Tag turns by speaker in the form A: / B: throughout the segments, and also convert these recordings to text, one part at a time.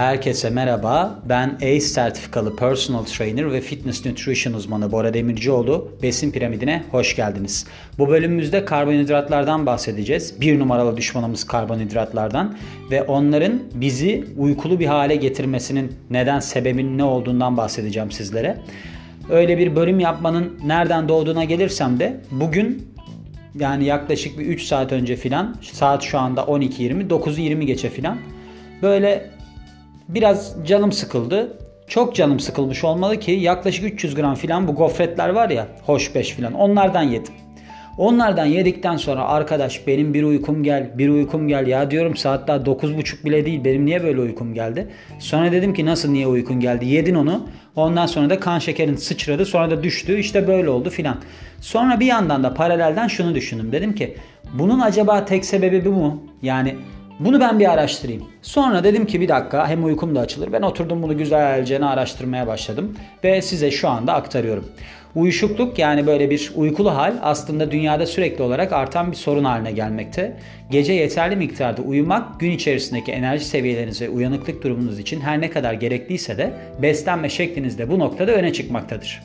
A: Herkese merhaba. Ben ACE sertifikalı personal trainer ve fitness nutrition uzmanı Bora Demircioğlu. Besin piramidine hoş geldiniz. Bu bölümümüzde karbonhidratlardan bahsedeceğiz. Bir numaralı düşmanımız karbonhidratlardan ve onların bizi uykulu bir hale getirmesinin neden sebebinin ne olduğundan bahsedeceğim sizlere. Öyle bir bölüm yapmanın nereden doğduğuna gelirsem de bugün yani yaklaşık bir 3 saat önce filan saat şu anda 12.20 9'u 20 geçe filan böyle biraz canım sıkıldı. Çok canım sıkılmış olmalı ki yaklaşık 300 gram filan bu gofretler var ya hoş beş filan onlardan yedim. Onlardan yedikten sonra arkadaş benim bir uykum gel, bir uykum gel. Ya diyorum saat daha 9.30 bile değil. Benim niye böyle uykum geldi? Sonra dedim ki nasıl niye uykun geldi? Yedin onu. Ondan sonra da kan şekerin sıçradı. Sonra da düştü. İşte böyle oldu filan. Sonra bir yandan da paralelden şunu düşündüm. Dedim ki bunun acaba tek sebebi bu mu? Yani bunu ben bir araştırayım. Sonra dedim ki bir dakika hem uykum da açılır. Ben oturdum bunu güzelce araştırmaya başladım. Ve size şu anda aktarıyorum. Uyuşukluk yani böyle bir uykulu hal aslında dünyada sürekli olarak artan bir sorun haline gelmekte. Gece yeterli miktarda uyumak gün içerisindeki enerji seviyeleriniz ve uyanıklık durumunuz için her ne kadar gerekliyse de beslenme şekliniz de bu noktada öne çıkmaktadır.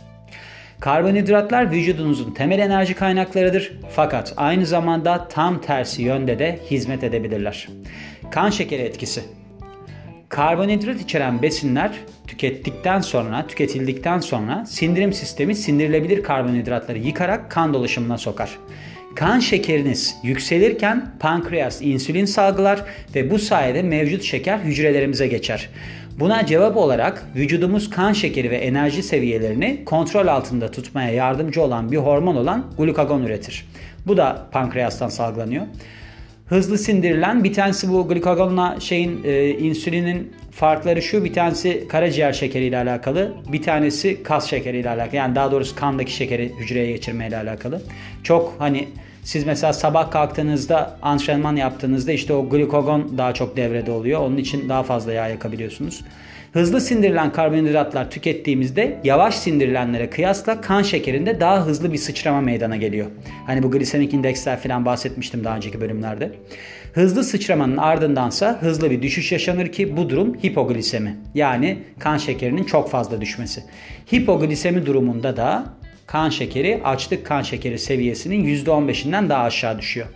A: Karbonhidratlar vücudunuzun temel enerji kaynaklarıdır fakat aynı zamanda tam tersi yönde de hizmet edebilirler. Kan şekeri etkisi Karbonhidrat içeren besinler tükettikten sonra, tüketildikten sonra sindirim sistemi sindirilebilir karbonhidratları yıkarak kan dolaşımına sokar. Kan şekeriniz yükselirken pankreas insülin salgılar ve bu sayede mevcut şeker hücrelerimize geçer. Buna cevap olarak vücudumuz kan şekeri ve enerji seviyelerini kontrol altında tutmaya yardımcı olan bir hormon olan glukagon üretir. Bu da pankreastan salgılanıyor. Hızlı sindirilen bir tanesi bu glukagonla şeyin e, insülinin farkları şu bir tanesi karaciğer şekeri ile alakalı bir tanesi kas şekeri ile alakalı yani daha doğrusu kandaki şekeri hücreye geçirme ile alakalı. Çok hani siz mesela sabah kalktığınızda antrenman yaptığınızda işte o glukagon daha çok devrede oluyor. Onun için daha fazla yağ yakabiliyorsunuz. Hızlı sindirilen karbonhidratlar tükettiğimizde yavaş sindirilenlere kıyasla kan şekerinde daha hızlı bir sıçrama meydana geliyor. Hani bu glisemik indeksler falan bahsetmiştim daha önceki bölümlerde. Hızlı sıçramanın ardındansa hızlı bir düşüş yaşanır ki bu durum hipoglisemi. Yani kan şekerinin çok fazla düşmesi. Hipoglisemi durumunda da kan şekeri açlık kan şekeri seviyesinin %15'inden daha aşağı düşüyor.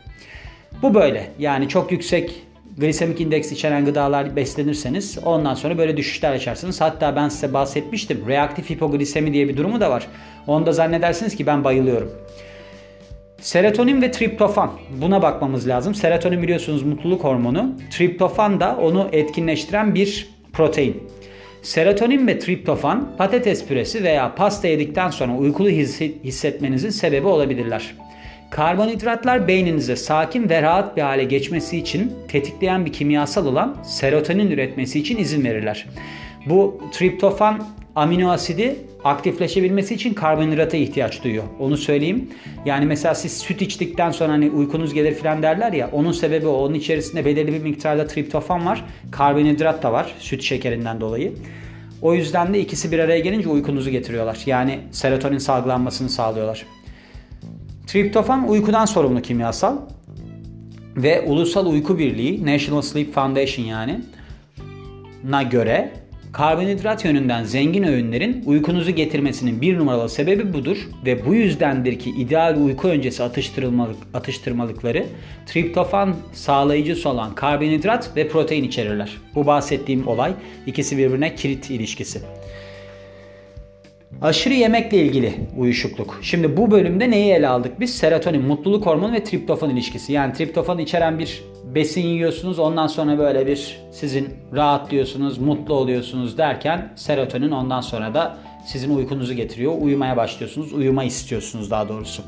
A: Bu böyle. Yani çok yüksek glisemik indeks içeren gıdalar beslenirseniz ondan sonra böyle düşüşler yaşarsınız. Hatta ben size bahsetmiştim. Reaktif hipoglisemi diye bir durumu da var. Onda zannedersiniz ki ben bayılıyorum. Serotonin ve triptofan buna bakmamız lazım. Serotonin biliyorsunuz mutluluk hormonu. Triptofan da onu etkinleştiren bir protein. Serotonin ve triptofan patates püresi veya pasta yedikten sonra uykulu hissetmenizin sebebi olabilirler. Karbonhidratlar beyninize sakin ve rahat bir hale geçmesi için tetikleyen bir kimyasal olan serotonin üretmesi için izin verirler. Bu triptofan amino asidi aktifleşebilmesi için karbonhidrata ihtiyaç duyuyor. Onu söyleyeyim. Yani mesela siz süt içtikten sonra hani uykunuz gelir falan derler ya. Onun sebebi o. Onun içerisinde belirli bir miktarda triptofan var. Karbonhidrat da var süt şekerinden dolayı. O yüzden de ikisi bir araya gelince uykunuzu getiriyorlar. Yani serotonin salgılanmasını sağlıyorlar. Triptofan uykudan sorumlu kimyasal ve Ulusal Uyku Birliği National Sleep Foundation yani na göre Karbonhidrat yönünden zengin öğünlerin uykunuzu getirmesinin bir numaralı sebebi budur ve bu yüzdendir ki ideal uyku öncesi atıştırmalık, atıştırmalıkları triptofan sağlayıcısı olan karbonhidrat ve protein içerirler. Bu bahsettiğim olay ikisi birbirine kilit ilişkisi. Aşırı yemekle ilgili uyuşukluk. Şimdi bu bölümde neyi ele aldık biz? Serotonin, mutluluk hormonu ve triptofan ilişkisi. Yani triptofan içeren bir besin yiyorsunuz ondan sonra böyle bir sizin rahatlıyorsunuz, mutlu oluyorsunuz derken serotonin ondan sonra da sizin uykunuzu getiriyor. Uyumaya başlıyorsunuz, uyuma istiyorsunuz daha doğrusu.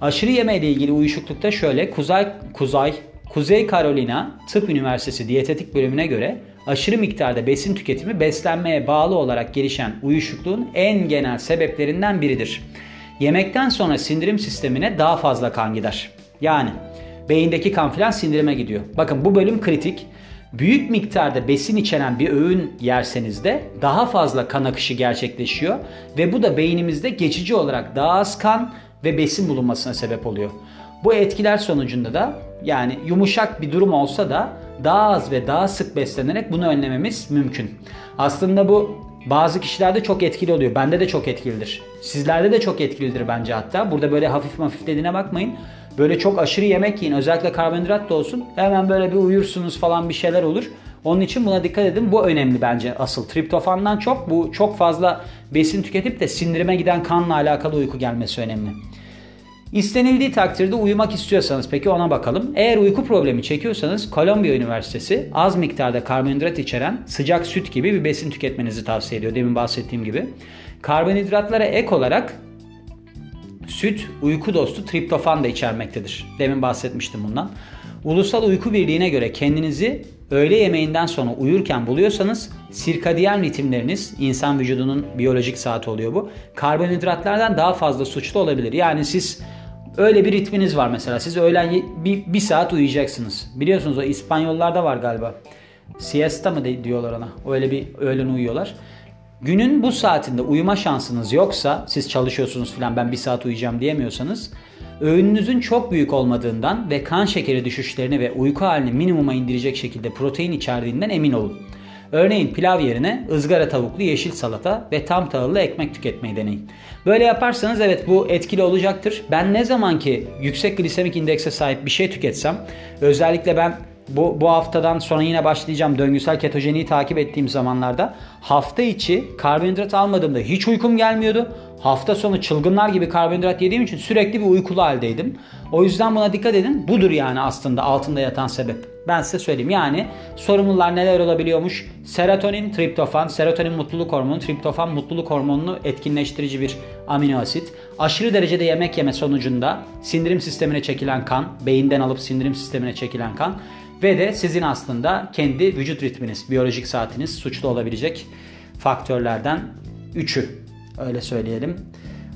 A: Aşırı yeme ile ilgili uyuşuklukta şöyle Kuzey Kuzey Kuzey Carolina Tıp Üniversitesi Diyetetik bölümüne göre aşırı miktarda besin tüketimi beslenmeye bağlı olarak gelişen uyuşukluğun en genel sebeplerinden biridir. Yemekten sonra sindirim sistemine daha fazla kan gider. Yani beyindeki kan filan sindirime gidiyor. Bakın bu bölüm kritik. Büyük miktarda besin içeren bir öğün yerseniz de daha fazla kan akışı gerçekleşiyor ve bu da beynimizde geçici olarak daha az kan ve besin bulunmasına sebep oluyor. Bu etkiler sonucunda da yani yumuşak bir durum olsa da daha az ve daha sık beslenerek bunu önlememiz mümkün. Aslında bu bazı kişilerde çok etkili oluyor. Bende de çok etkilidir. Sizlerde de çok etkilidir bence hatta. Burada böyle hafif hafif dediğine bakmayın. Böyle çok aşırı yemek yiyin. Özellikle karbonhidrat da olsun. Hemen böyle bir uyursunuz falan bir şeyler olur. Onun için buna dikkat edin. Bu önemli bence asıl. Triptofandan çok bu çok fazla besin tüketip de sindirime giden kanla alakalı uyku gelmesi önemli. İstenildiği takdirde uyumak istiyorsanız peki ona bakalım. Eğer uyku problemi çekiyorsanız Kolombiya Üniversitesi az miktarda karbonhidrat içeren sıcak süt gibi bir besin tüketmenizi tavsiye ediyor. Demin bahsettiğim gibi. Karbonhidratlara ek olarak süt uyku dostu triptofan da içermektedir. Demin bahsetmiştim bundan. Ulusal Uyku Birliği'ne göre kendinizi öğle yemeğinden sonra uyurken buluyorsanız sirkadiyen ritimleriniz insan vücudunun biyolojik saati oluyor bu. Karbonhidratlardan daha fazla suçlu olabilir. Yani siz öyle bir ritminiz var mesela. Siz öğlen bir, bir saat uyuyacaksınız. Biliyorsunuz o İspanyollarda var galiba. Siesta mı diyorlar ona? Öyle bir öğlen uyuyorlar. Günün bu saatinde uyuma şansınız yoksa siz çalışıyorsunuz falan ben bir saat uyuyacağım diyemiyorsanız öğününüzün çok büyük olmadığından ve kan şekeri düşüşlerini ve uyku halini minimuma indirecek şekilde protein içerdiğinden emin olun. Örneğin pilav yerine ızgara tavuklu yeşil salata ve tam tahıllı ekmek tüketmeyi deneyin. Böyle yaparsanız evet bu etkili olacaktır. Ben ne zaman ki yüksek glisemik indekse sahip bir şey tüketsem özellikle ben bu, bu haftadan sonra yine başlayacağım döngüsel ketojeniyi takip ettiğim zamanlarda hafta içi karbonhidrat almadığımda hiç uykum gelmiyordu. Hafta sonu çılgınlar gibi karbonhidrat yediğim için sürekli bir uykulu haldeydim. O yüzden buna dikkat edin. Budur yani aslında altında yatan sebep. Ben size söyleyeyim. Yani sorumlular neler olabiliyormuş? Serotonin, triptofan. Serotonin mutluluk hormonu, triptofan mutluluk hormonunu etkinleştirici bir amino asit. Aşırı derecede yemek yeme sonucunda sindirim sistemine çekilen kan, beyinden alıp sindirim sistemine çekilen kan ve de sizin aslında kendi vücut ritminiz, biyolojik saatiniz suçlu olabilecek faktörlerden üçü. Öyle söyleyelim.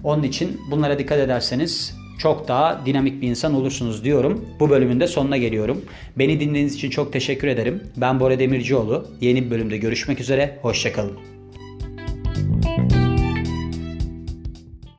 A: Onun için bunlara dikkat ederseniz çok daha dinamik bir insan olursunuz diyorum. Bu bölümün de sonuna geliyorum. Beni dinlediğiniz için çok teşekkür ederim. Ben Bora Demircioğlu. Yeni bir bölümde görüşmek üzere. Hoşçakalın.